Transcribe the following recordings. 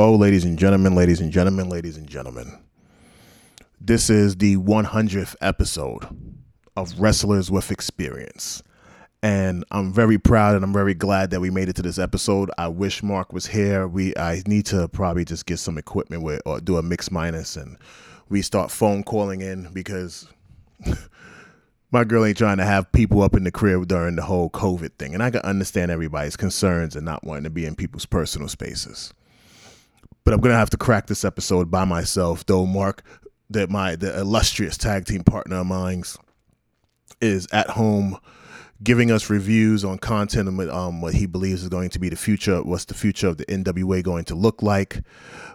Oh, ladies and gentlemen, ladies and gentlemen, ladies and gentlemen. This is the 100th episode of Wrestlers with Experience. And I'm very proud and I'm very glad that we made it to this episode. I wish Mark was here. We I need to probably just get some equipment with or do a mix minus and we start phone calling in because my girl ain't trying to have people up in the crib during the whole COVID thing. And I can understand everybody's concerns and not wanting to be in people's personal spaces but I'm gonna have to crack this episode by myself. Though Mark, that my the illustrious tag team partner of mine, is at home giving us reviews on content and what, um, what he believes is going to be the future. What's the future of the NWA going to look like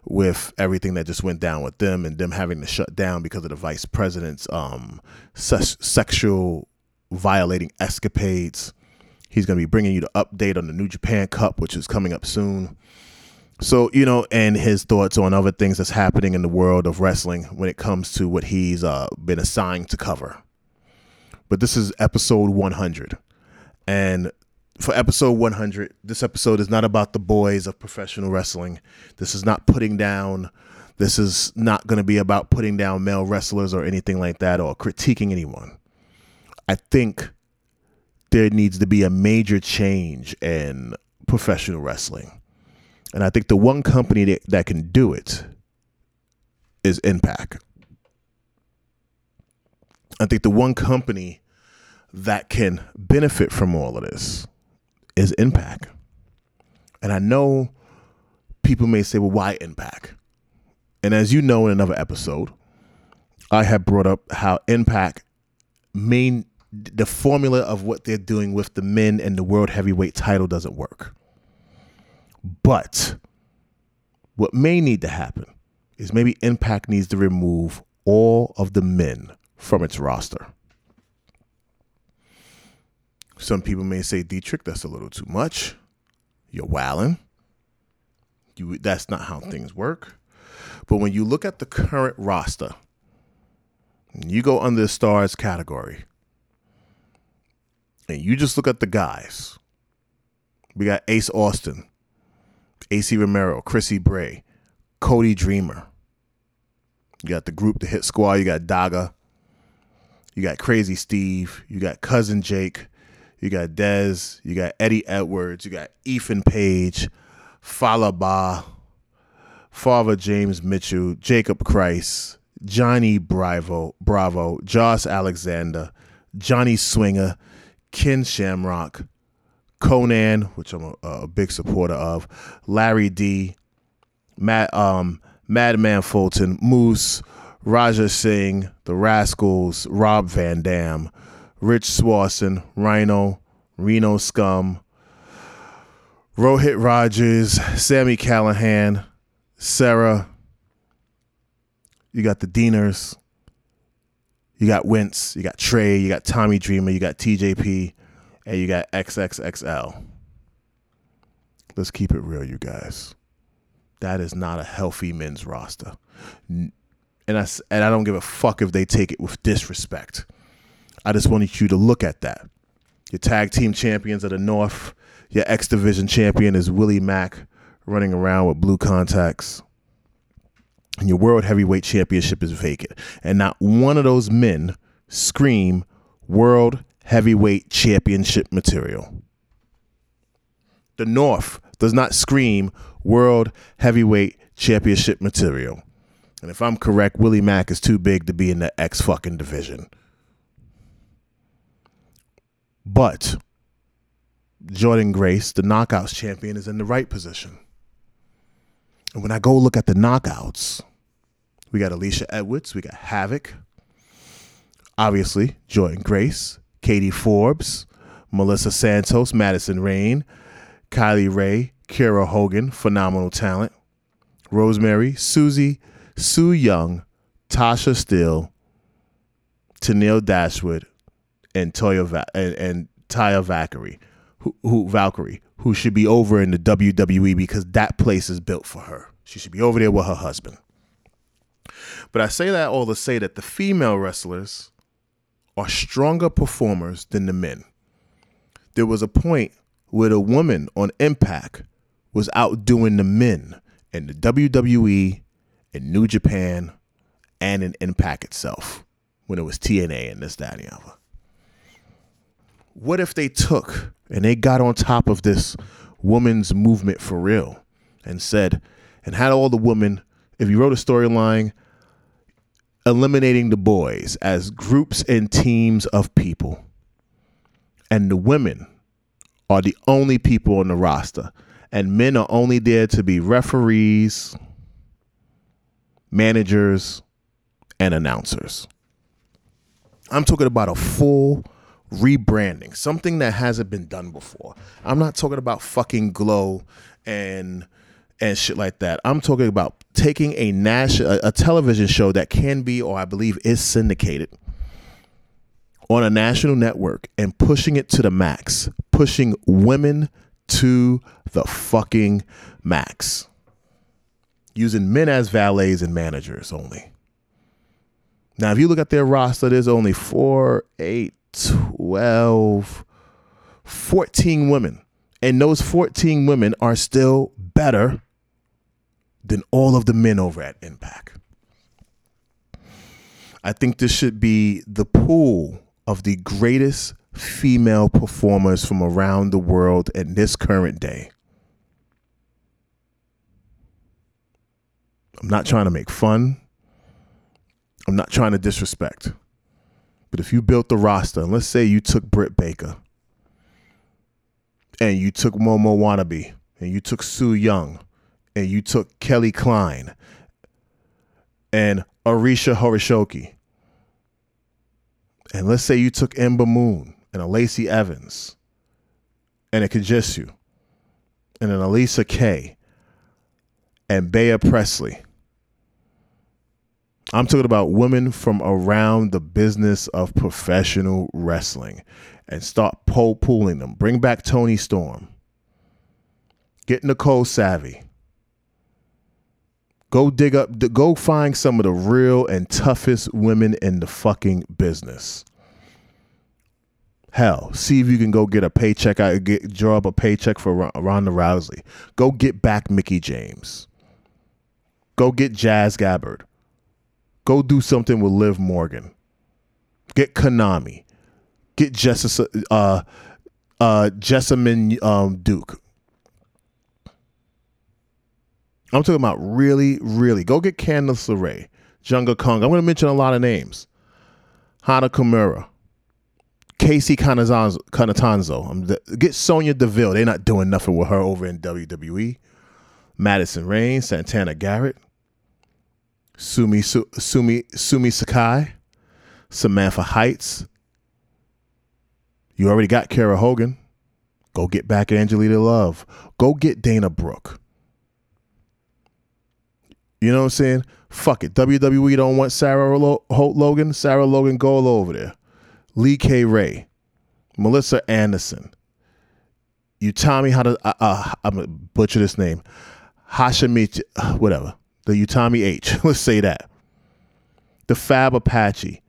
with everything that just went down with them and them having to shut down because of the vice president's um, se- sexual violating escapades. He's going to be bringing you the update on the New Japan Cup, which is coming up soon. So, you know, and his thoughts on other things that's happening in the world of wrestling when it comes to what he's uh, been assigned to cover. But this is episode 100. And for episode 100, this episode is not about the boys of professional wrestling. This is not putting down, this is not going to be about putting down male wrestlers or anything like that or critiquing anyone. I think there needs to be a major change in professional wrestling and I think the one company that, that can do it is Impact. I think the one company that can benefit from all of this is Impact. And I know people may say, well, why Impact? And as you know in another episode, I have brought up how Impact main the formula of what they're doing with the men and the world heavyweight title doesn't work. But what may need to happen is maybe Impact needs to remove all of the men from its roster. Some people may say, Deitrich, that's a little too much. You're wilding. You, that's not how things work. But when you look at the current roster, you go under the stars category, and you just look at the guys. We got Ace Austin, Acey Romero, Chrissy Bray, Cody Deaner. You got the group, the hit squad. You got Daga. You got Crazy Steve. You got Cousin Jake. You got Dez. You got Eddie Edwards. You got Ethan Page, Fallah Bahh, Father James Mitchell, Jacob Christ, Johnny Bravo, Bravo, Josh Alexander, Johnny Swinger, Ken Shamrock, Konnan, which I'm a, a big supporter of, Larry D, Matt, um, Madman Fulton, Moose, Raja Singh, The Rascals, Rob Van Dam, Rich Swanson, Rhino, Reno Scum, Rohit Rogers, Sami Callihan, Sarah. You got the Deaners. You got Wince. You got Trey. You got Tommy Dreamer. You got TJP and you got XXXL. Let's keep it real, you guys. That is not a healthy men's roster. And I, and I don't give a fuck if they take it with disrespect. I just wanted you to look at that. Your tag team champions of the North, your X Division champion is Willie Mack running around with blue contacts. And your World Heavyweight Championship is vacant. And not one of those men scream World heavyweight championship material. The North does not scream world heavyweight championship material. And if I'm correct, Willie Mack is too big to be in the X fucking division. But Jordynne Grace, the knockouts champion, is in the right position. And when I go look at the knockouts, we got Alisha Edwards, we got Havoc, obviously, Jordynne Grace, Katie Forbes, Melissa Santos, Madison Rayne, Kylie Rae, Kiera Hogan, phenomenal talent, Rosemary, Susie, Su Yung, Tasha Steele, Tenille Dashwood, and Toya Va- and, and Taya Valkyrie, who, who Valkyrie, who should be over in the WWE because that place is built for her. She should be over there with her husband. But I say that all to say that the female wrestlers are stronger performers than the men. There was a point where the woman on Impact was outdoing the men in the WWE, in New Japan, and in Impact itself when it was TNA and this, that, and the other. What if they took and they got on top of this woman's movement for real and said, and had all the women, if you wrote a storyline, eliminating the boys as groups and teams of people, and the women are the only people on the roster, and men are only there to be referees, managers, and announcers. I'm talking about a full rebranding, something that hasn't been done before. I'm not talking about fucking glow and and shit like that. I'm talking about taking a national a television show that can be or I believe is syndicated on a national network and pushing it to the max, pushing women to the fucking max. Using men as valets and managers only. Now, if you look at their roster, there's only 4, 8, 12, 14 women. And those 14 women are still better than all of the men over at Impact. I think this should be the pool of the greatest female performers from around the world in this current day. I'm not trying to make fun. I'm not trying to disrespect. But if you built the roster, and let's say you took Britt Baker, and you took Momo Wannabe, and you took Su Yung, and you took Kelly Klein, and Arisha Horoshoki, and let's say you took Ember Moon and a Lacey Evans, and a Kajisu, and an Elisa Kay, and Bea Priestley I'm talking about women from around the business of professional wrestling and start pole pooling them. Bring back Toni Storm. Get Nicole Savoy. Go dig up, go find some of the real and toughest women in the fucking business. Hell, see if you can go get a paycheck. I get draw up a paycheck for Ronda Rousey. Go get back Mickie James. Go get Jazz Gabbard. Go do something with Liv Morgan. Get Konami. Get Jessica, uh, uh, Jessamyn um, Duke. I'm talking about really, really. Go get Candice LeRae, Jungle Kong. I'm going to mention a lot of names. Hana Kimura, Kacy Catanzaro. Get Sonya Deville. They're not doing nothing with her over in WWE. Madison Rayne, Santana Garrett. Sumi Sumi Sumi Sakai, Samantha Heights. You already got Kiera Hogan. Go get back Angelina Love. Go get Dana Brooke. You know what I'm saying? Fuck it. WWE don't want Sarah Holt Logan. Sarah Logan, go over there. Lee K. Ray, Melissa Anderson. You tell me how to. Uh, uh, I'm gonna butcher this name. Hashimi, uh, whatever the Utami H. Let's say that. The Faby Apache.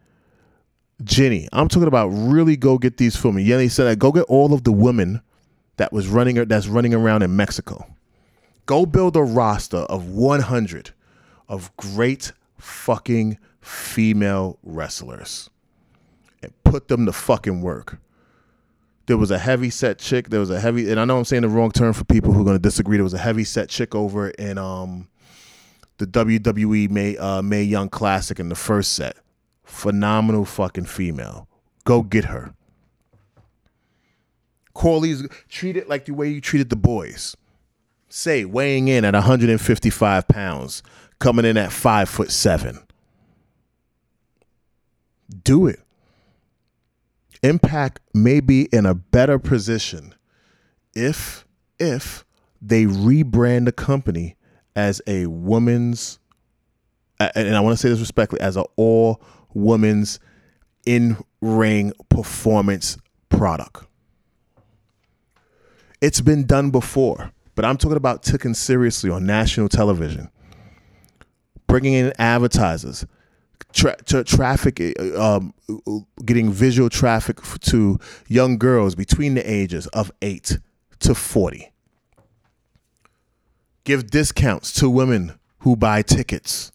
Jenny. I'm talking about really go get these for me. Jenny said, go get all of the women that was running that's running around in Mexico. Go build a roster of 100 of great fucking female wrestlers and put them to fucking work. There was a heavy set chick. There was a heavy, and I know I'm saying the wrong term for people who are going to disagree. There was a heavy set chick over in um the WWE May uh, Mae Young Classic in the first set. Phenomenal fucking female. Go get her. Corley's treat it like the way you treated the boys. Say weighing in at 155 pounds, coming in at five foot seven. Do it. Impact may be in a better position if if they rebrand the company as a woman's, and I want to say this respectfully, as an all women's in ring performance product. It's been done before, but I'm talking about taken seriously on national television, bringing in advertisers, tra- tra- traffic, um, getting visual traffic to young girls between the ages of eight to 40 Give discounts to women who buy tickets.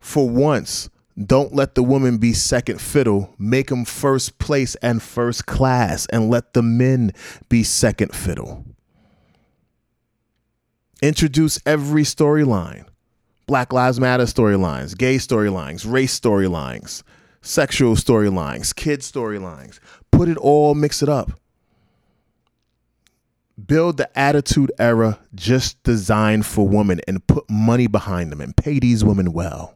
For once, don't let the woman be second fiddle. Make them first place and first class, and let the men be second fiddle. Introduce every storyline Black Lives Matter storylines, gay storylines, race storylines, sexual storylines, kid storylines. Put it all, mix it up. Build the attitude era just designed for women and put money behind them and pay these women well.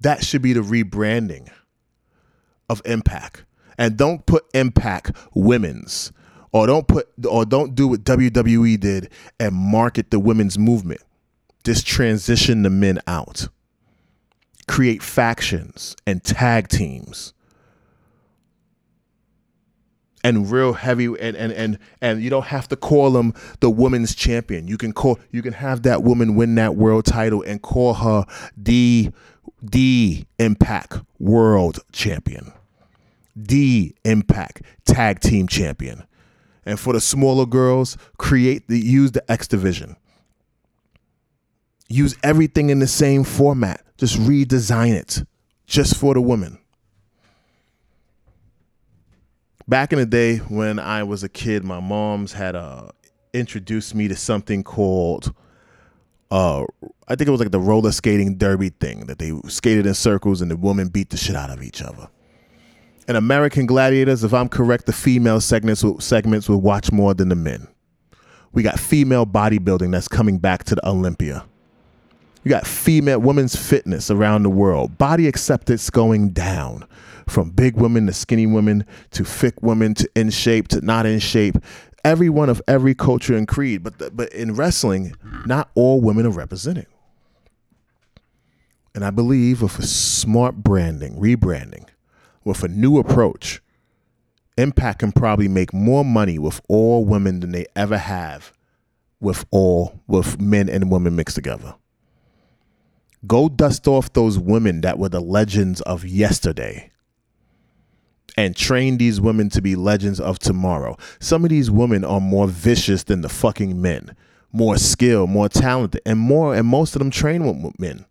That should be the rebranding of Impact. And don't put Impact women's or don't put or don't do what WWE did and market the women's movement. Just transition the men out. Create factions and tag teams. And real heavy and and and and you don't have to call them the women's champion. You can call you can have that woman win that world title and call her the the Impact World Champion, the Impact Tag Team Champion. And for the smaller girls, create the use the X Division. Use everything in the same format. Just redesign it just for the women. Back in the day when I was a kid, my mom's had uh, introduced me to something called uh I think it was like the roller skating derby thing that they skated in circles and the women beat the shit out of each other. In American Gladiators, if I'm correct, the female segments segments will watch more than the men. We got female bodybuilding that's coming back to the Olympia. You got female women's fitness around the world. Body acceptance going down from big women to skinny women to thick women to in shape to not in shape everyone of every culture and creed. But the, but in wrestling, not all women are represented. And I believe with a smart branding, rebranding, with a new approach, Impact can probably make more money with all women than they ever have with all with men and women mixed together. Go dust off those women that were the legends of yesterday and train these women to be legends of tomorrow. Some of these women are more vicious than the fucking men, more skilled, more talented, and more, and most of them train with men.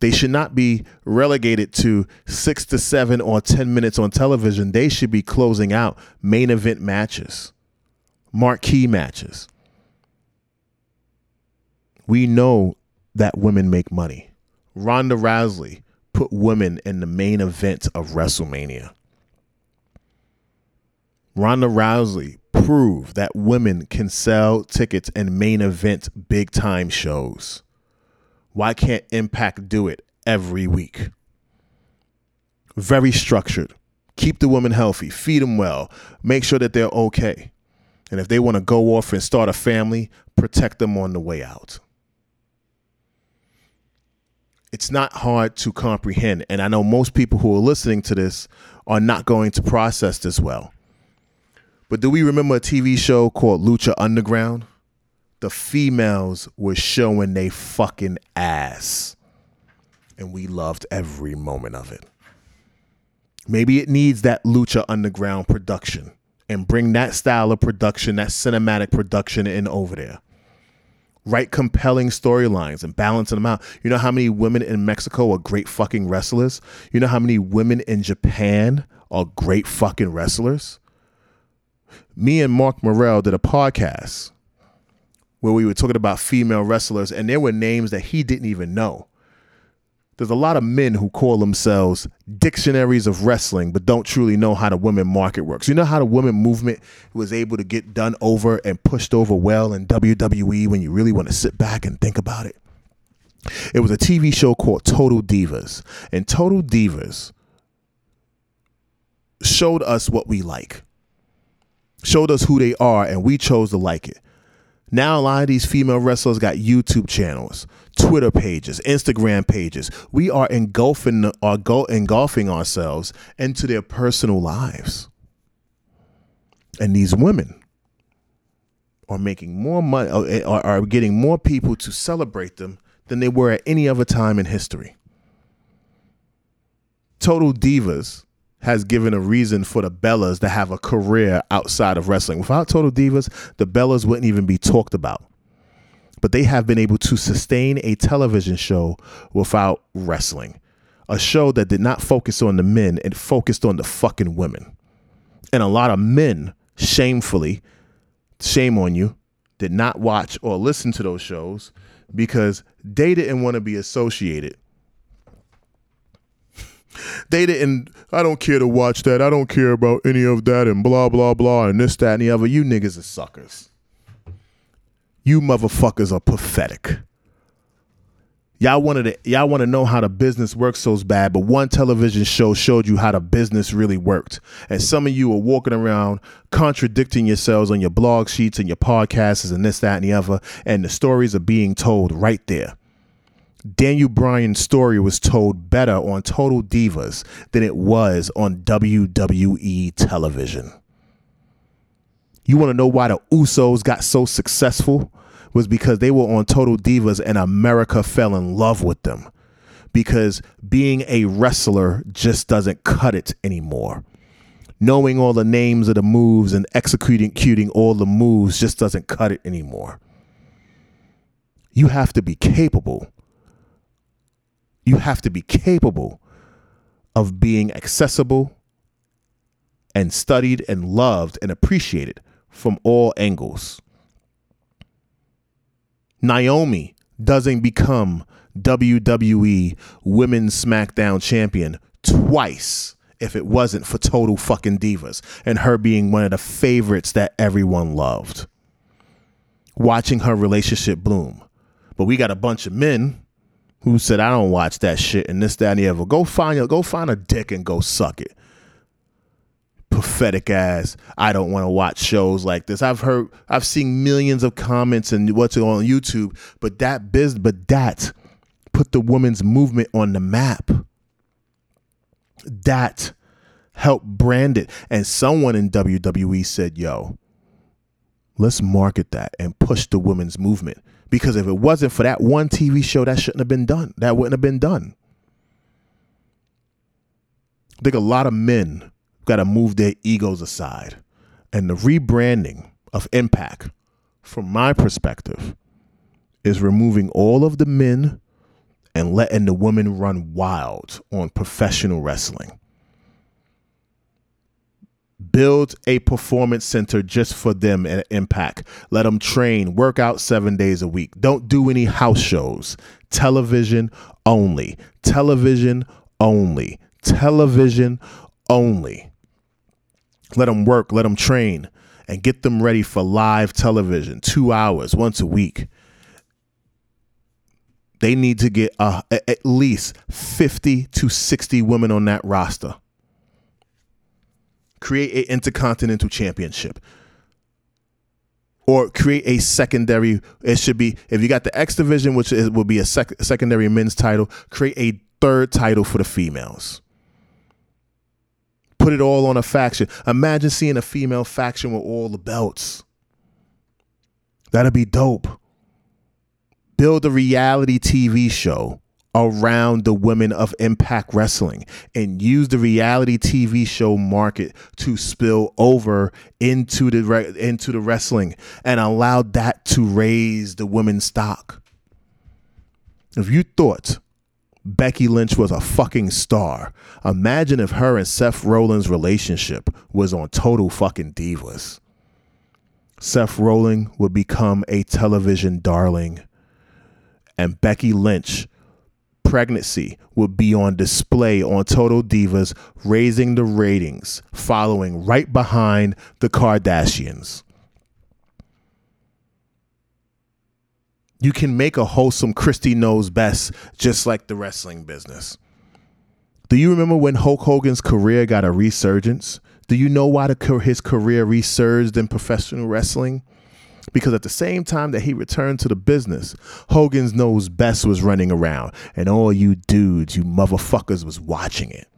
They should not be relegated to six to seven or 10 minutes on television. They should be closing out main event matches, marquee matches. We know that women make money. Ronda Rousey put women in the main event of WrestleMania. Ronda Rousey proved that women can sell tickets and main event big time shows. Why can't Impact do it every week? Very structured. Keep the women healthy, feed them well, make sure that they're okay. And if they want to go off and start a family, protect them on the way out. It's not hard to comprehend. And I know most people who are listening to this are not going to process this well. But do we remember a TV show called Lucha Underground? The females were showing they fucking ass. And we loved every moment of it. Maybe it needs that Lucha Underground production and bring that style of production, that cinematic production in over there. Write compelling storylines and balancing them out. You know how many women in Mexico are great fucking wrestlers? You know how many women in Japan are great fucking wrestlers? me and Mark Morel did a podcast where we were talking about female wrestlers, and there were names that he didn't even know. There's a lot of men who call themselves dictionaries of wrestling, but don't truly know how the women market works. You know how the women movement was able to get done over and pushed over well in WWE when you really want to sit back and think about it? It was a TV show called Total Divas, and Total Divas showed us what we like showed us who they are, and we chose to like it. Now a lot of these female wrestlers got YouTube channels, Twitter pages, Instagram pages. We are engulfing are go, engulfing ourselves into their personal lives. And these women are making more money uh, eh, are, are getting more people to celebrate them than they were at any other time in history. Total Divas has given a reason for the Bellas to have a career outside of wrestling. Without Total Divas, the Bellas wouldn't even be talked about. But they have been able to sustain a television show without wrestling. A show that did not focus on the men, it focused on the fucking women. And a lot of men, shamefully, shame on you, did not watch or listen to those shows because they didn't want to be associated they didn't i don't care to watch that. I don't care about any of that and blah blah blah and this that and the other. You niggas are suckers. You motherfuckers are pathetic. Y'all wanted to y'all want to know how the business works so bad but one television show showed you how the business really worked. And some of you are walking around contradicting yourselves on your blog sheets and your podcasts and this that and the other and the stories are being told right there Daniel Bryan's story was told better on Total Divas than it was on WWE television. You want to know why the Usos got so successful? Was because they were on Total Divas and America fell in love with them. Because being a wrestler just doesn't cut it anymore. Knowing all the names of the moves and executing all the moves just doesn't cut it anymore. You have to be capable you have to be capable of being accessible and studied and loved and appreciated from all angles. Naomi doesn't become WWE Women's SmackDown Champion twice if it wasn't for Total fucking Divas and her being one of the favorites that everyone loved. Watching her relationship bloom. But we got a bunch of men who said I don't watch that shit and this, that, and the other. Go find your go find a dick and go suck it. Pathetic ass. I don't want to watch shows like this. I've heard I've seen millions of comments and what's on YouTube, but that biz but that put the women's movement on the map. That helped brand it. And someone in WWE said, yo, let's market that and push the women's movement because if it wasn't for that one TV show, that shouldn't have been done. That wouldn't have been done. I think a lot of men got to move their egos aside. And the rebranding of Impact, from my perspective, is removing all of the men and letting the women run wild on professional wrestling build a performance center just for them at Impact. Let them train, work out seven days a week. Don't do any house shows. Television only. Television only. Television only. Let them work, let them train, and get them ready for live television, two hours once a week. They need to get uh, at least 50 to 60 women on that roster create an intercontinental championship. Or create a secondary it should be if you got the x division which is, will be a sec- secondary men's title create a third title for the females. Put it all on a faction. Imagine seeing a female faction with all the belts. That'd be dope. Build a reality tv show around the women of Impact Wrestling and use the reality TV show market to spill over into the re- into the wrestling and allow that to raise the women's stock. If you thought Becky Lynch was a fucking star, imagine if her and Seth Rollins' relationship was on total fucking divas. Seth Rollins would become a television darling and Becky Lynch pregnancy would be on display on Total Divas, raising the ratings, following right behind the Kardashians. You can make a wholesome Christy knows best, just like the wrestling business. Do you remember when Hulk Hogan's career got a resurgence? Do you know why the, his career resurged in professional wrestling? Because at the same time that he returned to the business, Hogan's Knows Best was running around, and all you dudes, you motherfuckers, was watching it.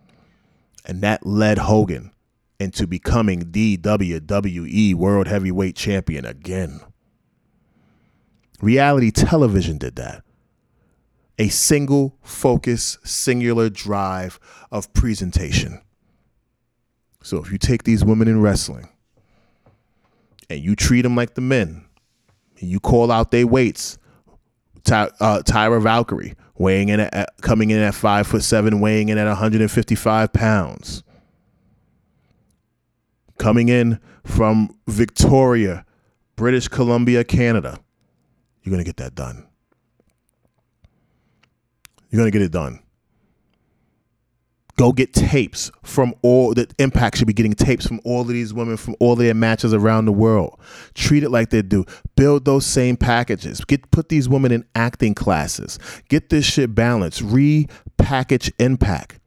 And that led Hogan into becoming the WWE World Heavyweight Champion again. Reality television did that. A single focus, singular drive of presentation. So if you take these women in wrestling and you treat them like the men, you call out their weights. Ty, uh, Tyra Valkyrie weighing in at, coming in at five foot seven, weighing in at 155 pounds. Coming in from Victoria, British Columbia, Canada. You're gonna get that done. You're gonna get it done. Go get tapes from all the impact should be getting tapes from all of these women from all their matches around the world. Treat it like they do. Build those same packages. Get put these women in acting classes. Get this shit balanced. Repackage impact.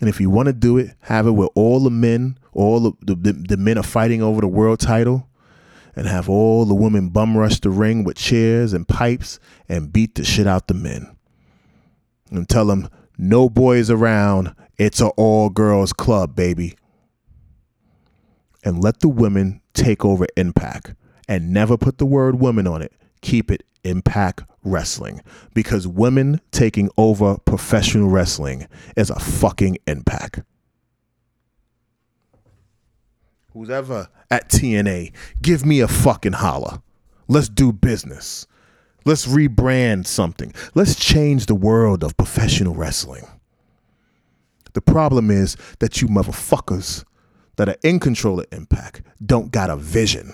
And if you want to do it, have it where all the men, all the, the, the men are fighting over the world title and have all the women bum rush the ring with chairs and pipes and beat the shit out the men. And tell them no boys around it's an all girls club, baby. And let the women take over Impact and never put the word women on it. Keep it Impact Wrestling because women taking over professional wrestling is a fucking impact. Who's ever at TNA, give me a fucking holler. Let's do business. Let's rebrand something. Let's change the world of professional wrestling. The problem is that you motherfuckers that are in control of Impact don't got a vision.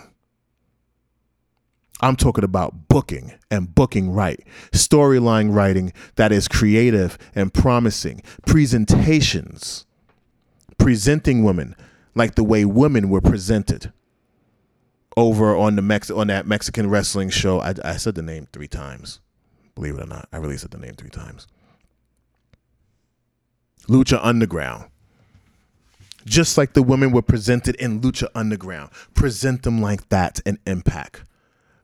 I'm talking about booking and booking right, storyline writing that is creative and promising, presentations, presenting women like the way women were presented over on the Mex on that Mexican wrestling show. I, I said the name three times. Believe it or not, I really said the name three times. Lucha Underground. Just like the women were presented in Lucha Underground, present them like that and impact.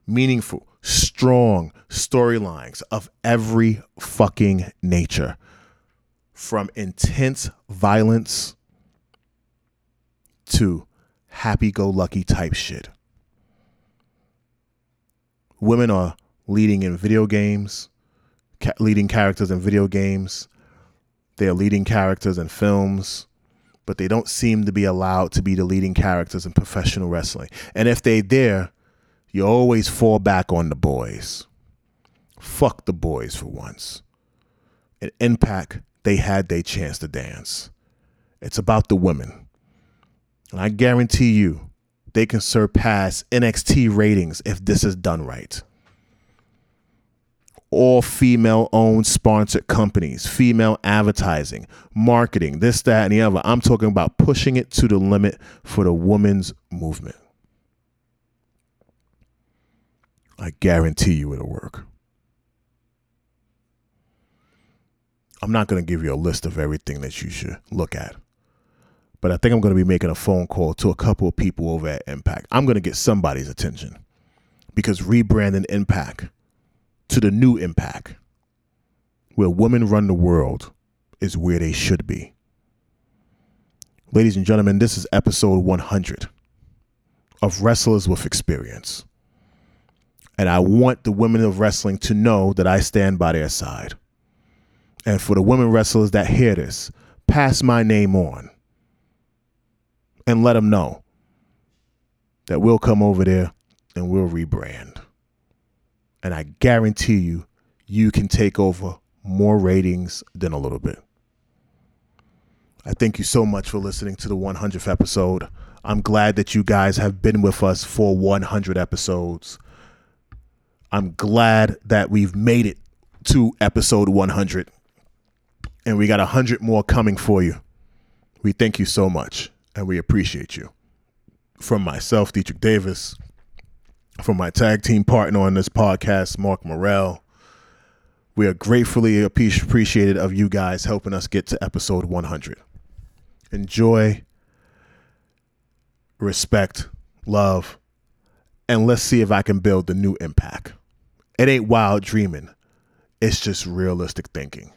Meaningful, strong storylines of every fucking nature. From intense violence to happy go lucky type shit. Women are leading in video games, ca- leading characters in video games, they are leading characters in films, but they don't seem to be allowed to be the leading characters in professional wrestling. And if they dare, you always fall back on the boys. Fuck the boys for once. In Impact, they had their chance to dance. It's about the women. And I guarantee you, they can surpass NXT ratings if this is done right all female owned sponsored companies, female advertising, marketing, this, that, and the other. I'm talking about pushing it to the limit for the women's movement. I guarantee you it'll work. I'm not going to give you a list of everything that you should look at. But I think I'm going to be making a phone call to a couple of people over at Impact. I'm going to get somebody's attention because rebranding Impact to the new impact where women run the world is where they should be. Ladies and gentlemen, this is episode 100 of Wrestlers with Experience. And I want the women of wrestling to know that I stand by their side. And for the women wrestlers that hear this, pass my name on and let them know that we'll come over there and we'll rebrand. And I guarantee you, you can take over more ratings than a little bit. I thank you so much for listening to the 100th episode. I'm glad that you guys have been with us for 100 episodes. I'm glad that we've made it to episode 100. And we got 100 more coming for you. We thank you so much and we appreciate you. From myself, Deitrich Davis, from my tag team partner on this podcast, Mark Morel. We are gratefully appreciated of you guys helping us get to episode 100. Enjoy, respect, love, and let's see if I can build the new impact. It ain't wild dreaming, it's just realistic thinking.